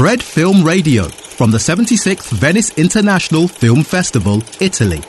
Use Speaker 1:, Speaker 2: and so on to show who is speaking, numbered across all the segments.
Speaker 1: Fred Film Radio from the 76th Venice International Film Festival, Italy.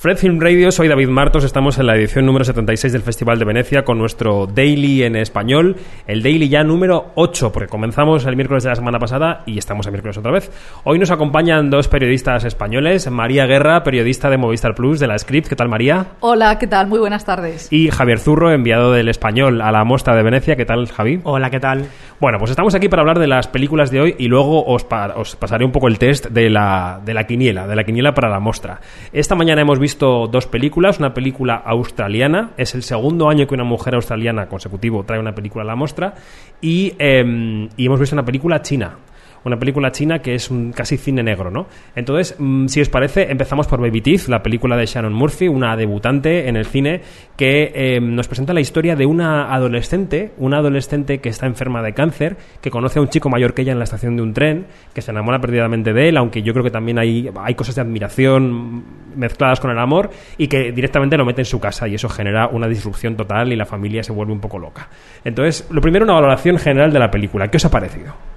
Speaker 2: Fred Film Radio, soy David Martos, estamos en la edición número 76 del Festival de Venecia con nuestro Daily en español, el Daily ya número 8, porque comenzamos el miércoles de la semana pasada y estamos el miércoles otra vez. Hoy nos acompañan dos periodistas españoles, María Guerra, periodista de Movistar Plus de la Script, ¿qué tal María?
Speaker 3: Hola, ¿qué tal? Muy buenas tardes.
Speaker 2: Y Javier Zurro, enviado del español a la Mostra de Venecia, ¿qué tal Javi?
Speaker 4: Hola, ¿qué tal?
Speaker 2: Bueno, pues estamos aquí para hablar de las películas de hoy y luego os, os pasaré un poco el test de la, de la quiniela, de la quiniela para la Mostra. Esta mañana hemos visto dos películas una película australiana, es el segundo año que una mujer australiana consecutivo trae una película a la muestra, em, y hemos visto una película china, una película china que es un casi cine negro, ¿no? Entonces, mm, si os parece, empezamos por Baby Teeth, la película de Shannon Murphy, una debutante en el cine que eh, nos presenta la historia de una adolescente, una adolescente que está enferma de cáncer, que conoce a un chico mayor que ella en la estación de un tren, que se enamora perdidamente de él, aunque yo creo que también hay, hay cosas de admiración mezcladas con el amor y que directamente lo mete en su casa y eso genera una disrupción total y la familia se vuelve un poco loca. Entonces, lo primero, una valoración general de la película. ¿Qué os ha parecido?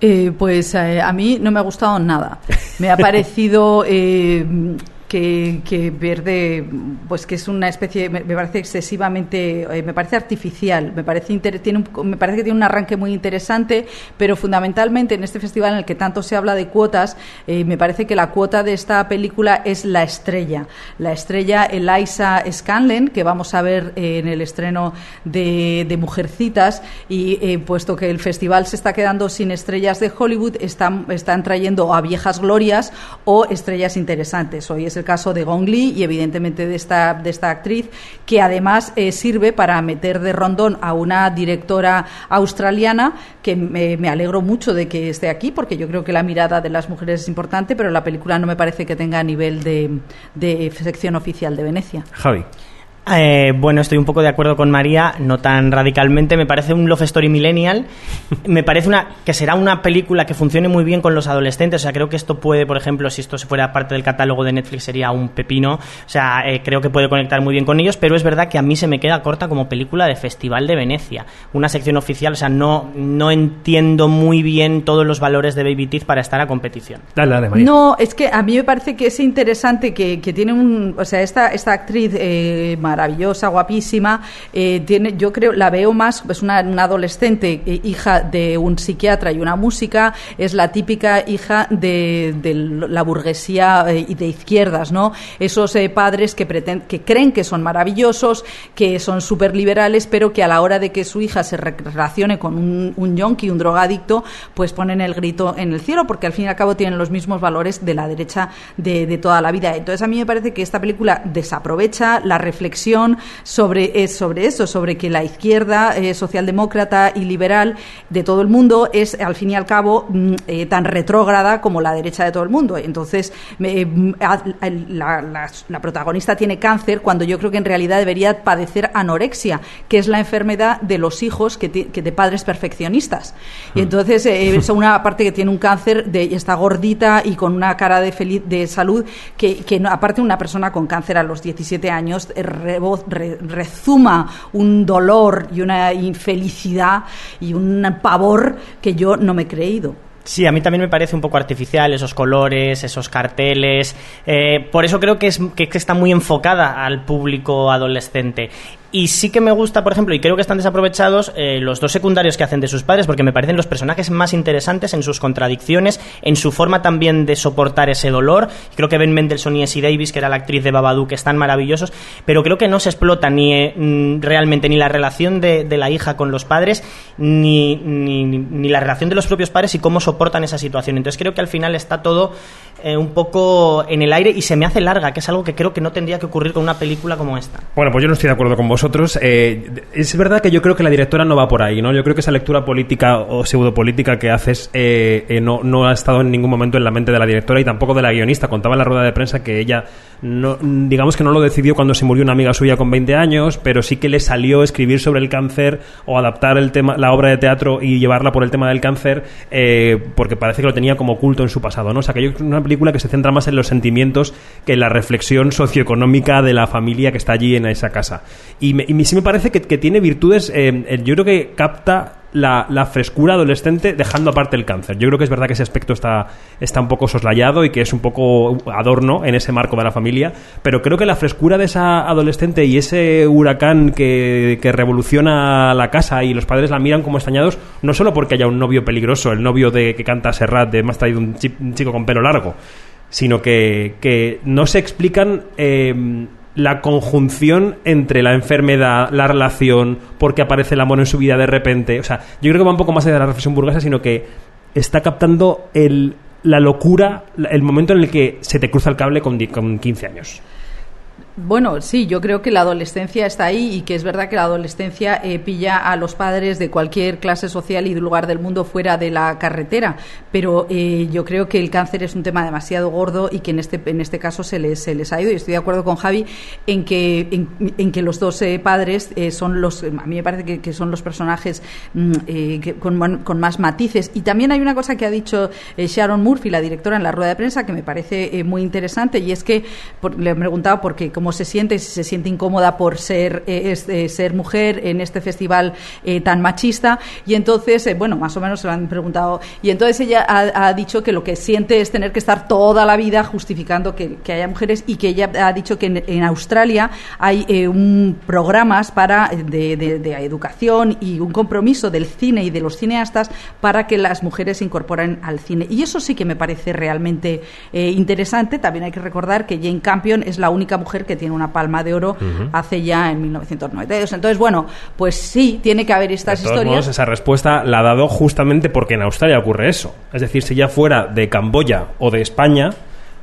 Speaker 3: Eh, pues eh, a mí no me ha gustado nada. Me ha parecido eh, que, que verde pues que es una especie me, parece excesivamente eh, me parece artificial me parece tiene me parece que tiene un arranque muy interesante pero fundamentalmente en este festival en el que tanto se habla de cuotas eh, me parece que la cuota de esta película es la estrella. La estrella Eliza Scanlen que vamos a ver eh, en el estreno de, de Mujercitas y puesto que el festival se está quedando sin estrellas de Hollywood están están trayendo a viejas glorias o estrellas interesantes. Hoy es el caso de Gong Li y evidentemente de esta, de esta actriz, que además eh, sirve para meter de rondón a una directora australiana que me, alegro mucho de que esté aquí, porque yo creo que la mirada de las mujeres es importante, pero la película no me parece que tenga nivel de, de sección oficial de Venecia.
Speaker 2: Javi.
Speaker 4: Eh, bueno, estoy un poco de acuerdo con María, no tan radicalmente. Me parece un Love Story Millennial. Me parece una que será una película que funcione muy bien con los adolescentes. O sea, creo que esto puede, por ejemplo, si esto se fuera parte del catálogo de Netflix, sería un pepino. O sea, eh, creo que puede conectar muy bien con ellos. Pero es verdad que a mí se me queda corta como película de Festival de Venecia. Una sección oficial. O sea, no, no entiendo muy bien todos los valores de Baby Teeth para estar a competición.
Speaker 2: Dale, dale, María.
Speaker 3: No, es que a mí me parece que es interesante que, tiene un. O sea, esta, esta actriz. Eh, maravillosa, guapísima. Eh, yo creo, la veo más, es una, adolescente, eh, hija de un psiquiatra y una música, es la típica hija de, la burguesía eh, y de izquierdas, ¿no? Esos padres que, que creen que son maravillosos, que son súper liberales, pero que a la hora de que su hija se relacione con un, un yonki, un drogadicto, pues ponen el grito en el cielo, porque al fin y al cabo tienen los mismos valores de la derecha de, de toda la vida. Entonces a mí me parece que esta película desaprovecha la reflexión sobre, es sobre eso, sobre que la izquierda eh, socialdemócrata y liberal de todo el mundo es, al fin y al cabo, mm, eh, tan retrógrada como la derecha de todo el mundo. Entonces, mm, la, protagonista tiene cáncer cuando yo creo que en realidad debería padecer anorexia, que es la enfermedad de los hijos que, de padres perfeccionistas. Y hmm. entonces, eh, es una parte que tiene un cáncer, de, está gordita y con una cara de, feliz, de salud, que, que aparte una persona con cáncer a los 17 años voz rezuma un dolor y una infelicidad y un pavor que yo no me he creído.
Speaker 4: Sí, a mí también me parece un poco artificial esos colores, esos carteles. Eh, por eso creo que, es, que, está muy enfocada al público adolescente. Y sí que me gusta, por ejemplo, y creo que están desaprovechados eh, los dos secundarios que hacen de sus padres, porque me parecen los personajes más interesantes en sus contradicciones, en su forma también de soportar ese dolor. Creo que Ben Mendelssohn y Essie Davis, que era la actriz de Babadook, están maravillosos, pero creo que no se explota ni eh, mm, realmente ni la relación de, la hija con los padres, ni, ni, la relación de los propios padres y cómo soportan esa situación. Entonces creo que al final está todo eh, un poco en el aire y se me hace larga, que es algo que creo que no tendría que ocurrir con una película como esta.
Speaker 2: Bueno, pues yo no estoy de acuerdo con vos vosotros. Eh, es verdad que yo creo que la directora no va por ahí, ¿no? Yo creo que esa lectura política o pseudopolítica que haces eh, eh, no, no ha estado en ningún momento en la mente de la directora y tampoco de la guionista. Contaba en la rueda de prensa que ella, no, digamos que no lo decidió cuando se murió una amiga suya con 20 años, pero sí que le salió escribir sobre el cáncer o adaptar el tema, la obra de teatro y llevarla por el tema del cáncer, porque parece que lo tenía como oculto en su pasado, ¿no? O sea, es una película que se centra más en los sentimientos que en la reflexión socioeconómica de la familia que está allí en esa casa. Me, sí me parece que, tiene virtudes, eh, yo creo que capta la, frescura adolescente dejando aparte el cáncer. Yo creo que es verdad que ese aspecto está, está un poco soslayado y que es un poco adorno en ese marco de la familia, pero creo que la frescura de esa adolescente y ese huracán que, que revoluciona la casa y los padres la miran como extrañados, no solo porque haya un novio peligroso, el novio de que canta Serrat de más traído un, un chico con pelo largo, sino que, que no se explican eh, la conjunción entre la enfermedad, la relación, porque aparece el amor en su vida de repente. O sea, yo creo que va un poco más allá de la reflexión burguesa, sino que está captando el, la locura, el momento en el que se te cruza el cable con, con 15 años.
Speaker 3: Bueno, sí, yo creo que la adolescencia está ahí y que es verdad que la adolescencia eh, pilla a los padres de cualquier clase social y lugar del mundo fuera de la carretera, pero eh, yo creo que el cáncer es un tema demasiado gordo y que en este en este caso se les se les ha ido. Y estoy de acuerdo con Javi en que en, en que los dos eh, padres eh, son los a mí me parece que, son los personajes mm, eh, que- con, con más matices. Y también hay una cosa que ha dicho eh, Sharon Murphy, la directora en la rueda de prensa que me parece muy interesante y es que por- le he preguntado por qué, se siente, si se siente incómoda por ser, eh, es- eh, ser mujer en este festival eh, tan machista. Y entonces, eh, bueno, más o menos se lo han preguntado. Y entonces ella ha, dicho que lo que siente es tener que estar toda la vida justificando que, que haya mujeres y que ella ha dicho que en, Australia hay un programas para de, educación y un compromiso del cine y de los cineastas para que las mujeres se incorporen al cine. Y eso sí que me parece realmente interesante. También hay que recordar que Jane Campion es la única mujer que tiene una palma de oro hace ya en 1992. Entonces, bueno, pues sí, tiene que haber estas
Speaker 2: de todos
Speaker 3: historias.
Speaker 2: modos, esa respuesta la ha dado justamente porque en Australia ocurre eso. Es decir, si ya fuera de Camboya o de España,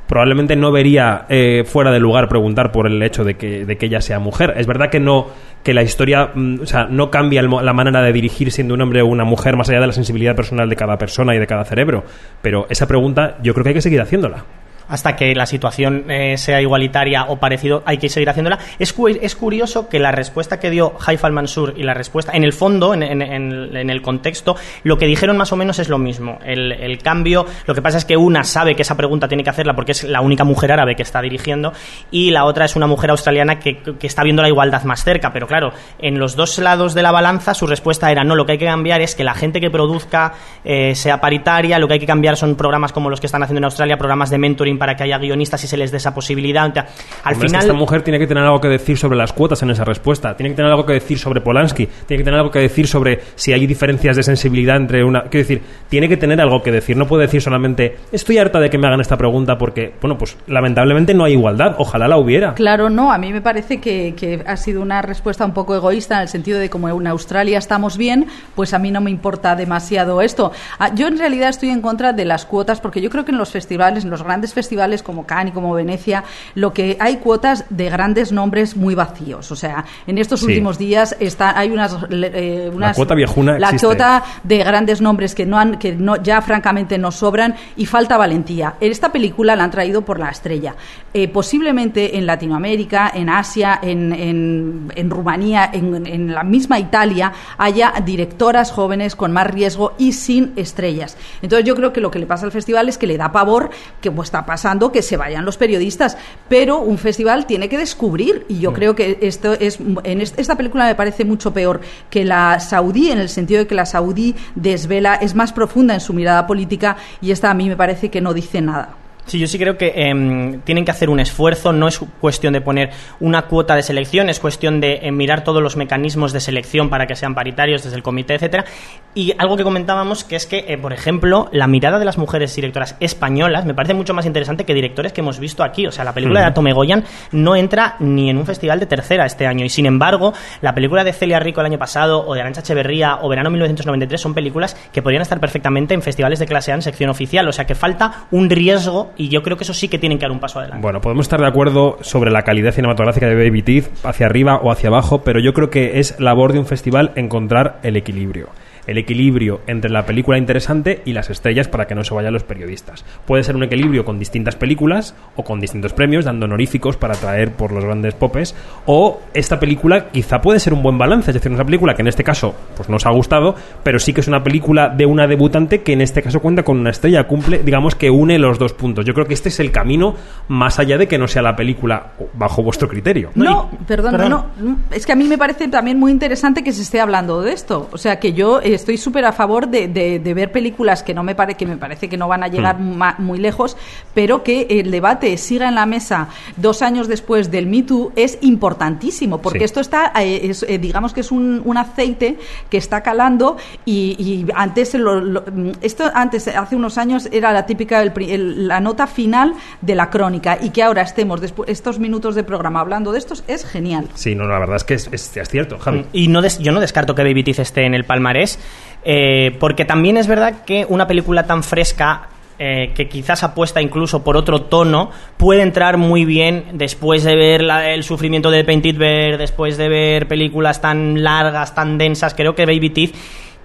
Speaker 2: probablemente no vería eh, fuera de lugar preguntar por el hecho de que, de que ella sea mujer. Es verdad que no que la historia, mm, o sea, no cambia el la manera de dirigir siendo un hombre o una mujer más allá de la sensibilidad personal de cada persona y de cada cerebro. Pero esa pregunta yo creo que hay que seguir haciéndola.
Speaker 4: Hasta que la situación eh, sea igualitaria o parecido, hay que seguir haciéndola. Es, es curioso que la respuesta que dio Haifa al-Mansur y la respuesta, en el fondo, en, en- en- en el contexto, lo que dijeron más o menos es lo mismo. El, el cambio, lo que pasa es que una sabe que esa pregunta tiene que hacerla porque es la única mujer árabe que está dirigiendo y la otra es una mujer australiana que, que está viendo la igualdad más cerca. Pero claro, en los dos lados de la balanza su respuesta era no, lo que hay que cambiar es que la gente que produzca eh, sea paritaria, lo que hay que cambiar son programas como los que están haciendo en Australia, programas de mentoring para que haya guionistas y se les dé esa posibilidad. O sea, Al
Speaker 2: Hombre, es que
Speaker 4: final,
Speaker 2: esta mujer tiene que tener algo que decir sobre las cuotas en esa respuesta. Tiene que tener algo que decir sobre Polanski. Tiene que tener algo que decir sobre si hay diferencias de sensibilidad entre una. Quiero decir, tiene que tener algo que decir. No puede decir solamente estoy harta de que me hagan esta pregunta porque, bueno, pues lamentablemente no hay igualdad. Ojalá la hubiera.
Speaker 3: Claro, no, a mí me parece que, que ha sido una respuesta un poco egoísta en el sentido de como en Australia estamos bien, pues a mí no me importa demasiado esto. Ah, Yo en realidad estoy en contra de las cuotas porque yo creo que en los festivales, en los grandes festivales como Cannes y como Venecia, lo que hay cuotas de grandes nombres muy vacíos. O sea, en estos
Speaker 2: Sí.
Speaker 3: últimos días está, hay unas, eh, unas
Speaker 2: cuota viejuna
Speaker 3: la
Speaker 2: existe.
Speaker 3: cuota de grandes nombres que no han, que no, ya francamente nos sobran y falta valentía. Esta película la han traído por la estrella. Eh, posiblemente en Latinoamérica, en Asia, en, en, en Rumanía, en, en la misma Italia, haya directoras jóvenes con más riesgo y sin estrellas. Entonces yo creo que lo que le pasa al festival es que le da pavor, que pues, pasando, que se vayan los periodistas, pero un festival tiene que descubrir y yo creo que esto es en est- esta película me parece mucho peor que la saudí en el sentido de que la saudí desvela es más profunda en su mirada política y esta a mí me parece que no dice nada.
Speaker 4: Sí, yo sí creo que em, tienen que hacer un esfuerzo, no es cuestión de poner una cuota de selección, es cuestión de eh, mirar todos los mecanismos de selección para que sean paritarios desde el comité, etcétera. Y algo que comentábamos que es que, eh, por ejemplo, la mirada de las mujeres directoras españolas me parece mucho más interesante que directores que hemos visto aquí. O sea, la película de Atome Goyan no entra ni en un festival de tercera este año. Y sin embargo, la película de Celia Rico el año pasado, o de Arancha Echeverría, o Verano 1993 son películas que podrían estar perfectamente en festivales de clase A en sección oficial. O sea, que falta un riesgo y yo creo que eso sí que tienen que dar un paso adelante.
Speaker 2: Bueno, podemos estar de acuerdo sobre la calidad cinematográfica de Baby Teeth, hacia arriba o hacia abajo, pero yo creo que es labor de un festival encontrar el equilibrio. El equilibrio entre la película interesante y las estrellas para que no se vayan los periodistas. Puede ser un equilibrio con distintas películas o con distintos premios, dando honoríficos para atraer por los grandes popes. O esta película quizá puede ser un buen balance, es decir, una película que en este caso pues nos ha gustado, pero sí que es una película de una debutante que en este caso cuenta con una estrella, cumple, digamos que une los dos puntos. Yo creo que este es el camino más allá de que no sea la película bajo vuestro criterio.
Speaker 3: No,
Speaker 4: y-
Speaker 3: perdón,
Speaker 4: perdón.
Speaker 3: no, no. Es que a mí me parece también muy interesante que se esté hablando de esto. O sea, que yo eh, estoy súper a favor de, de- de ver películas que no me pare, que me parece que no van a llegar
Speaker 2: Hmm.
Speaker 3: ma- muy lejos, pero que el debate siga en la mesa dos años después del Me Too es importantísimo, porque
Speaker 2: Sí.
Speaker 3: esto está, eh, es, eh, digamos que es un, un aceite que está calando y, y antes lo- lo- mm, esto antes hace unos años era la típica el la nota final de la crónica y que ahora estemos después estos minutos de programa hablando de estos es genial.
Speaker 2: Sí, no, la verdad es que es, es- es cierto, Javi.
Speaker 4: Y no des- yo no descarto que Baby Teeth esté en el palmarés, eh, porque también es verdad que una película tan fresca, eh, que quizás apuesta incluso por otro tono, puede entrar muy bien después de ver el sufrimiento de Painted Bear, después de ver películas tan largas, tan densas. Creo que Baby Teeth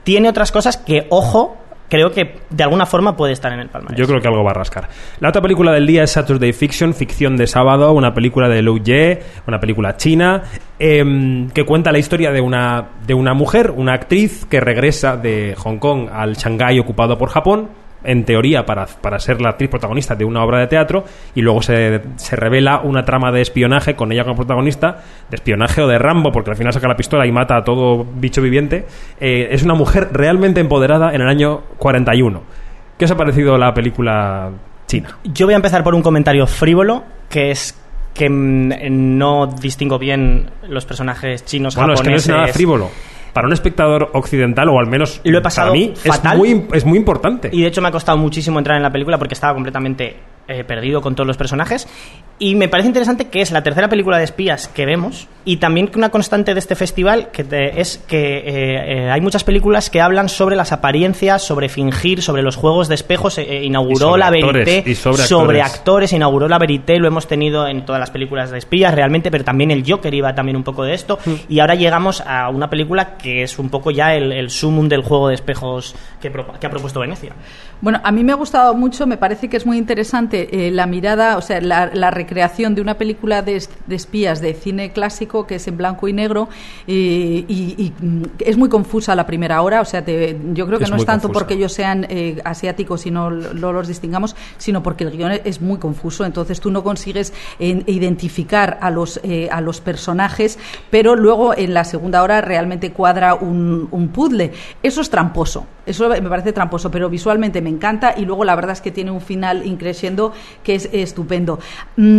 Speaker 4: tiene otras cosas que, ojo, creo que de alguna forma puede estar en el palmarés.
Speaker 2: Yo creo que algo va a rascar. La otra película del día es Saturday Fiction, ficción de sábado, una película de Lou Ye, una película china, em, que cuenta la historia de una, de una mujer, una actriz que regresa de Hong Kong al Shanghái ocupado por Japón, en teoría para, para ser la actriz protagonista de una obra de teatro, y luego se, se revela una trama de espionaje con ella como protagonista, de espionaje o de Rambo, porque al final saca la pistola y mata a todo bicho viviente. Eh, es una mujer realmente empoderada en el año 41. ¿Qué os ha parecido la película china?
Speaker 4: Yo voy a empezar por un comentario frívolo, que es que mm, no distingo bien los personajes chinos
Speaker 2: Bueno, es que no es nada frívolo. Para un espectador occidental, o al menos
Speaker 4: Lo he pasado
Speaker 2: para mí,
Speaker 4: fatal.
Speaker 2: es muy, es muy importante.
Speaker 4: Y de hecho me ha costado muchísimo entrar en la película porque estaba completamente eh, perdido con todos los personajes. Y me parece interesante que es la tercera película de espías que vemos. Y también que una constante de este festival que te- es que eh, eh, hay muchas películas que hablan sobre las apariencias, sobre fingir, sobre los juegos de espejos. Eh, eh, inauguró
Speaker 2: Y sobre
Speaker 4: la
Speaker 2: actores,
Speaker 4: Verité
Speaker 2: y sobre actores.
Speaker 4: actores, inauguró la Verité, lo hemos tenido en todas las películas de espías realmente, pero también el Joker iba también un poco de esto.
Speaker 2: Mm.
Speaker 4: Y ahora llegamos a una película que es un poco ya el, el sumum del juego de espejos que, pro- que ha propuesto Venecia.
Speaker 3: Bueno, a mí me ha gustado mucho, me parece que es muy interesante eh, la mirada, o sea, la, la recreación de una película de, es- de espías de cine clásico que es en blanco y negro y, y, mm, es muy confusa la primera hora, o sea, te- yo creo que
Speaker 2: Es
Speaker 3: no es tanto
Speaker 2: confusa.
Speaker 3: porque ellos sean eh, asiáticos y no, no los distingamos, sino porque el guion es muy confuso, entonces tú no consigues eh, identificar a los, eh, a los personajes, pero luego en la segunda hora realmente cuadra un, un puzzle. Eso es tramposo, eso me parece tramposo, pero visualmente me encanta y luego la verdad es que tiene un final increciendo que es estupendo. Mm,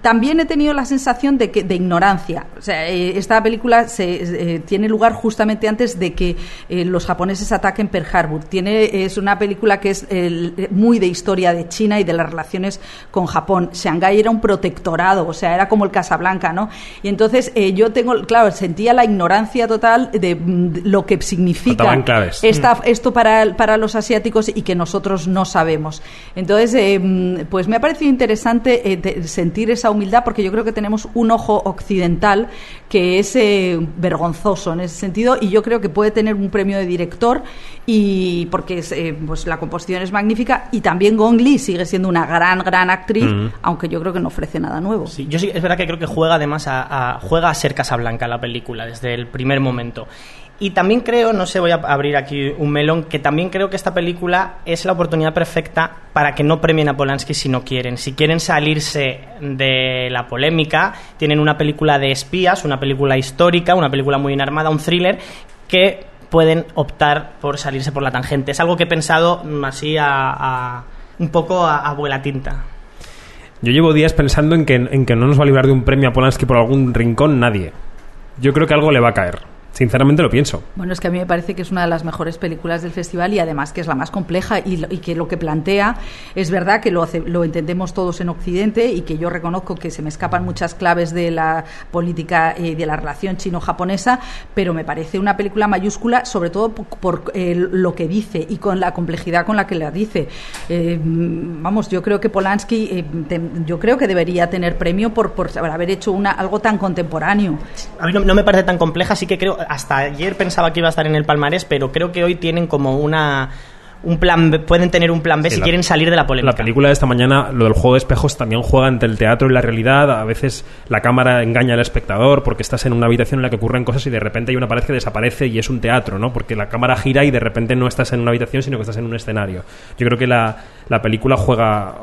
Speaker 3: también he tenido la sensación de que de ignorancia. O sea, eh, esta película se, eh, tiene lugar justamente antes de que eh, los japoneses ataquen Pearl Harbor. Tiene es una película que es muy de historia de China y de las relaciones con Japón. Shanghái era un protectorado, o sea, era como el Casablanca, ¿no? Y entonces eh, yo tengo, claro, sentía la ignorancia total de, mm, de lo que significa esta- esto para, para los asiáticos y que nosotros no sabemos. Entonces, mm, pues me ha parecido interesante eh, sentir esa humildad porque yo creo que tenemos un ojo occidental que es eh, vergonzoso en ese sentido y yo creo que puede tener un premio de director y porque es, eh, pues la composición es magnífica y también Gong Li sigue siendo una gran, gran actriz,
Speaker 2: Mm.
Speaker 3: aunque yo creo que no ofrece nada nuevo.
Speaker 4: Sí, yo sí, es verdad que creo que juega además a, a- juega a ser Casablanca la película desde el primer momento. Y también creo, no sé, voy a abrir aquí un melón, que también creo que esta película es la oportunidad perfecta para que no premien a Polanski si no quieren. Si quieren salirse de la polémica, tienen una película de espías, una película histórica, una película muy bien armada, un thriller, que pueden optar por salirse por la tangente. Es algo que he pensado mm, así a, a- un poco a, a vuela tinta.
Speaker 2: Yo llevo días pensando en que, en que no nos va a librar de un premio a Polanski por algún rincón nadie. Yo creo que algo le va a caer. Sinceramente lo pienso.
Speaker 3: Bueno, es que a mí me parece que es una de las mejores películas del festival y además que es la más compleja y, lo- y que lo que plantea es verdad que lo, hace- lo entendemos todos en Occidente y que yo reconozco que se me escapan muchas claves de la política y de la relación chino-japonesa, pero me parece una película mayúscula sobre todo por, por, eh, lo que dice y con la complejidad con la que la dice. Eh, vamos, yo creo que Polanski, eh, te- yo creo que debería tener premio por, por haber hecho una, algo tan contemporáneo.
Speaker 4: A mí no, no me parece tan compleja, sí que creo, hasta ayer pensaba que iba a estar en el palmarés, pero creo que hoy tienen como una un plan B- pueden tener un plan B
Speaker 2: Sí,
Speaker 4: si
Speaker 2: la-
Speaker 4: quieren salir de la polémica.
Speaker 2: La película de esta mañana, lo del juego de espejos, también juega entre el teatro y la realidad. A veces la cámara engaña al espectador porque estás en una habitación en la que ocurren cosas y de repente hay una pared que desaparece y es un teatro, ¿no? Porque la cámara gira y de repente no estás en una habitación, sino que estás en un escenario. Yo creo que la, la película juega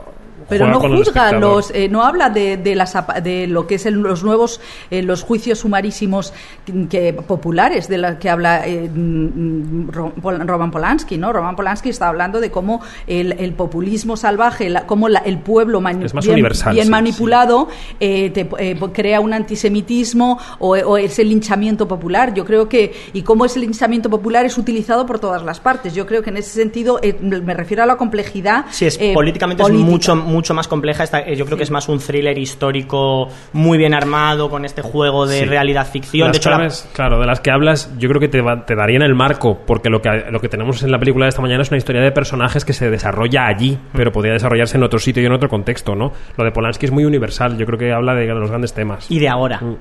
Speaker 3: pero no juzga los eh, no habla de, de las apa- de lo que es el- los nuevos eh, los juicios sumarísimos que, que populares de la que habla eh, mm, Roman Polanski no Roman Polanski está hablando de cómo el, el populismo salvaje la- cómo la- el pueblo mani-
Speaker 2: Es más
Speaker 3: bien,
Speaker 2: universal,
Speaker 3: bien
Speaker 2: sí,
Speaker 3: manipulado eh, te- eh, crea un antisemitismo o, o es el linchamiento popular. Yo creo que y cómo ese linchamiento popular es utilizado por todas las partes. Yo creo que en ese sentido eh, me refiero a la complejidad
Speaker 4: Sí, es,
Speaker 3: eh,
Speaker 4: políticamente
Speaker 3: política.
Speaker 4: es mucho, mucho más compleja. Esta- eh, yo creo que es más un thriller histórico muy bien armado, con este juego de
Speaker 2: Sí.
Speaker 4: realidad-ficción.
Speaker 2: Las
Speaker 4: De hecho, la-
Speaker 2: claro, de las que hablas, yo creo que te, va- te darían el marco, porque lo que, lo que tenemos en la película de esta mañana es una historia de personajes que se desarrolla allí, pero podría desarrollarse en otro sitio y en otro contexto, ¿no? Lo de Polanski es muy universal, yo creo que habla de los grandes temas.
Speaker 4: y de ahora.
Speaker 2: Mm,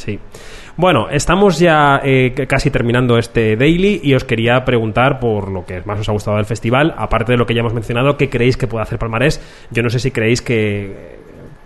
Speaker 2: Sí. Bueno, estamos ya eh, casi terminando este daily y os quería preguntar por lo que más os ha gustado del festival, aparte de lo que ya hemos mencionado, ¿qué creéis que puede hacer Palmarés? Yo no sé si creéis que eh,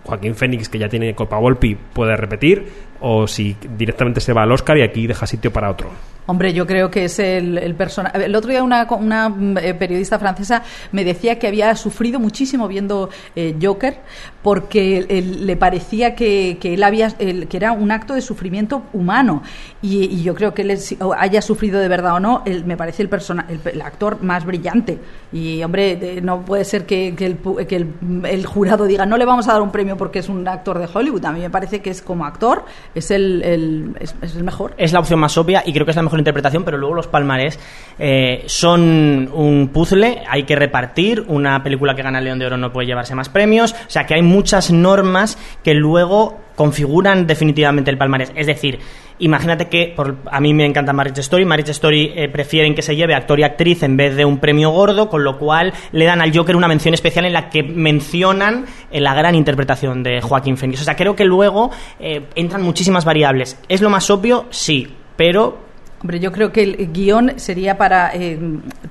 Speaker 2: Joaquín Fénix, que ya tiene Copa Volpi, puede repetir o si directamente se va al Oscar y aquí deja sitio para otro.
Speaker 3: Hombre, yo creo que es el, el personaje. El otro día una, una eh, periodista francesa me decía que había sufrido muchísimo viendo eh, Joker porque él- le parecía que, él había el- que era un acto de sufrimiento humano y, yo creo que él o haya sufrido de verdad o no, él- me parece el, persona, el, actor más brillante y hombre de- no puede ser que, que el, que el, jurado diga no le vamos a dar un premio porque es un actor de Hollywood. A mí me parece que es como actor es el, es el mejor.
Speaker 4: Es la opción más obvia y creo que es la mejor interpretación, pero luego los palmarés eh, son un puzzle, hay que repartir, una película que gana el León de Oro no puede llevarse más premios, o sea que hay muchas normas que luego configuran definitivamente el palmarés. Es decir, imagínate que a mí me encanta Marriage Story, Marriage Story eh, prefieren que se lleve actor y actriz en vez de un premio gordo, con lo cual le dan al Joker una mención especial en la que mencionan eh, la gran interpretación de Joaquín Phoenix. O sea, creo que luego eh, entran muchísimas variables. ¿Es lo más obvio? Sí, pero
Speaker 3: Hombre, yo creo que el guion sería para, eh,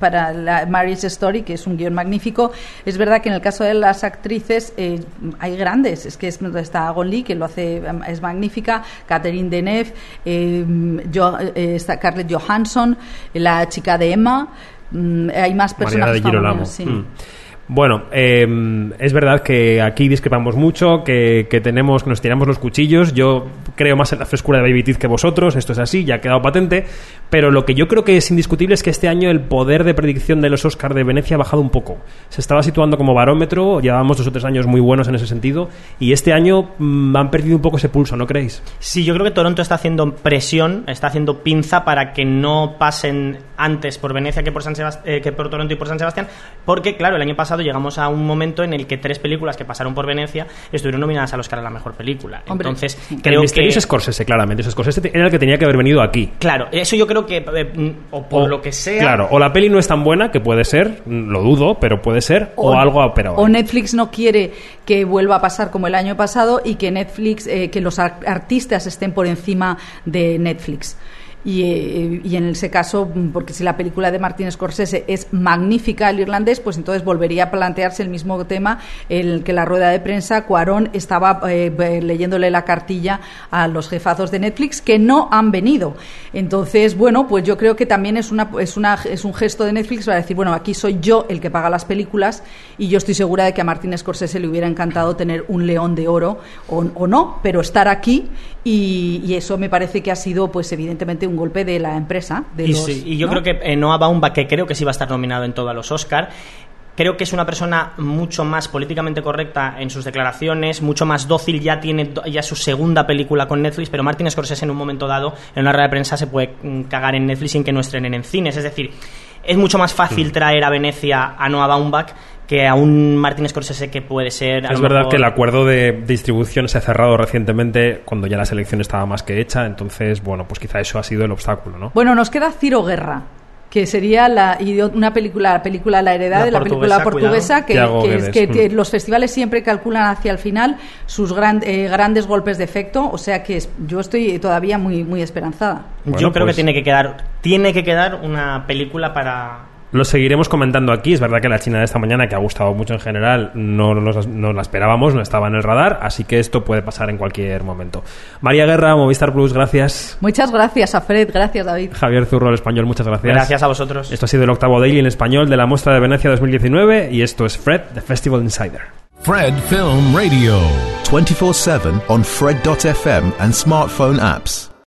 Speaker 3: para la Marriage Story, que es un guion magnífico. Es verdad que en el caso de las actrices eh, hay grandes. Es que es, está Gon Lee, que lo hace, em, es magnífica, Catherine Deneuve, eh, Jo- eh, está Scarlett Johansson, la chica de Emma. Mm, hay más
Speaker 2: Mariana
Speaker 3: personajes
Speaker 2: de Girolamo.
Speaker 3: sí.
Speaker 2: Mm. Bueno, eh, es verdad que aquí discrepamos mucho, que, que tenemos, nos tiramos los cuchillos. Yo creo más en la frescura de Baby Teeth que vosotros, esto es así, ya ha quedado patente. Pero lo que yo creo que es indiscutible es que este año el poder de predicción de los Oscars de Venecia ha bajado un poco. Se estaba situando como barómetro, llevábamos dos o tres años muy buenos en ese sentido, y este año mm, han perdido un poco ese pulso, ¿no creéis?
Speaker 4: Sí, yo creo que Toronto está haciendo presión, está haciendo pinza para que no pasen antes por Venecia que por, San Sebast- eh, que por Toronto y por San Sebastián, porque claro, el año pasado llegamos a un momento en el que tres películas que pasaron por Venecia estuvieron nominadas al Oscar a la mejor película.
Speaker 3: Hombre,
Speaker 4: Entonces, creo
Speaker 2: el misterio
Speaker 4: que
Speaker 2: es Scorsese, claramente. Scorsese era el que tenía que haber venido aquí.
Speaker 4: claro, eso yo creo que eh, mm, o por
Speaker 2: O-
Speaker 4: lo que sea,
Speaker 2: Claro, o la peli no es tan buena, que puede ser, lo dudo, pero puede ser, o, algo ha operado.
Speaker 3: o Netflix no quiere que vuelva a pasar como el año pasado y que Netflix eh, que los ar- artistas estén por encima de Netflix y, eh, y en ese caso, mm, porque si la película de Martin Scorsese es magnífica, el irlandés, pues entonces volvería a plantearse el mismo tema, el que la rueda de prensa, Cuarón estaba eh, eh, leyéndole la cartilla a los jefazos de Netflix que no han venido. Entonces, bueno, pues yo creo que también es, una, es, una, es un gesto de Netflix para decir, bueno, aquí soy yo el que paga las películas y yo estoy segura de que a Martin Scorsese le hubiera encantado tener un león de oro o, o no, pero estar aquí y, y eso me parece que ha sido, pues evidentemente, un golpe de la empresa. De
Speaker 4: y,
Speaker 3: los,
Speaker 4: sí, y yo
Speaker 3: ¿no?
Speaker 4: creo que eh, Noah Baumbach, que creo que sí va a estar nominado en todos los Oscar, creo que es una persona mucho más políticamente correcta en sus declaraciones, mucho más dócil, ya tiene ya su segunda película con Netflix, pero Martin Scorsese en un momento dado, en una rueda de prensa, se puede mm, cagar en Netflix sin que no estrenen en cines. Es decir, es mucho más fácil traer a Venecia a Noah Baumbach que a un Martin Scorsese que puede ser... a
Speaker 2: Es
Speaker 4: lo
Speaker 2: verdad
Speaker 4: mejor-
Speaker 2: que el acuerdo de distribución se ha cerrado recientemente cuando ya la selección estaba más que hecha, entonces, bueno, pues quizá eso ha sido el obstáculo, ¿no?
Speaker 3: Bueno, nos queda Ciro Guerra que sería la una película la película La heredad
Speaker 4: La
Speaker 3: de la película
Speaker 4: portuguesa,
Speaker 3: que,
Speaker 2: mm.
Speaker 3: los festivales siempre calculan hacia el final sus gran- eh, grandes golpes de efecto o sea que es- yo estoy todavía muy muy esperanzada
Speaker 2: Bueno,
Speaker 4: Yo creo
Speaker 2: pues-
Speaker 4: que tiene que quedar tiene que quedar una película para
Speaker 2: Lo seguiremos comentando aquí. Es verdad que la China de esta mañana, que ha gustado mucho en general, no, nos- no la esperábamos, no estaba en el radar, así que esto puede pasar en cualquier momento. María Guerra, Movistar Plus, gracias.
Speaker 3: muchas gracias a Fred gracias David
Speaker 2: Javier Zurro, el español, muchas gracias.
Speaker 4: gracias a vosotros
Speaker 2: Esto ha sido el octavo daily en español de la muestra de Venecia 2019 y esto es Fred, The Festival Insider.
Speaker 5: Fred Film Radio.
Speaker 1: 24 7 on Fred.fm and smartphone apps.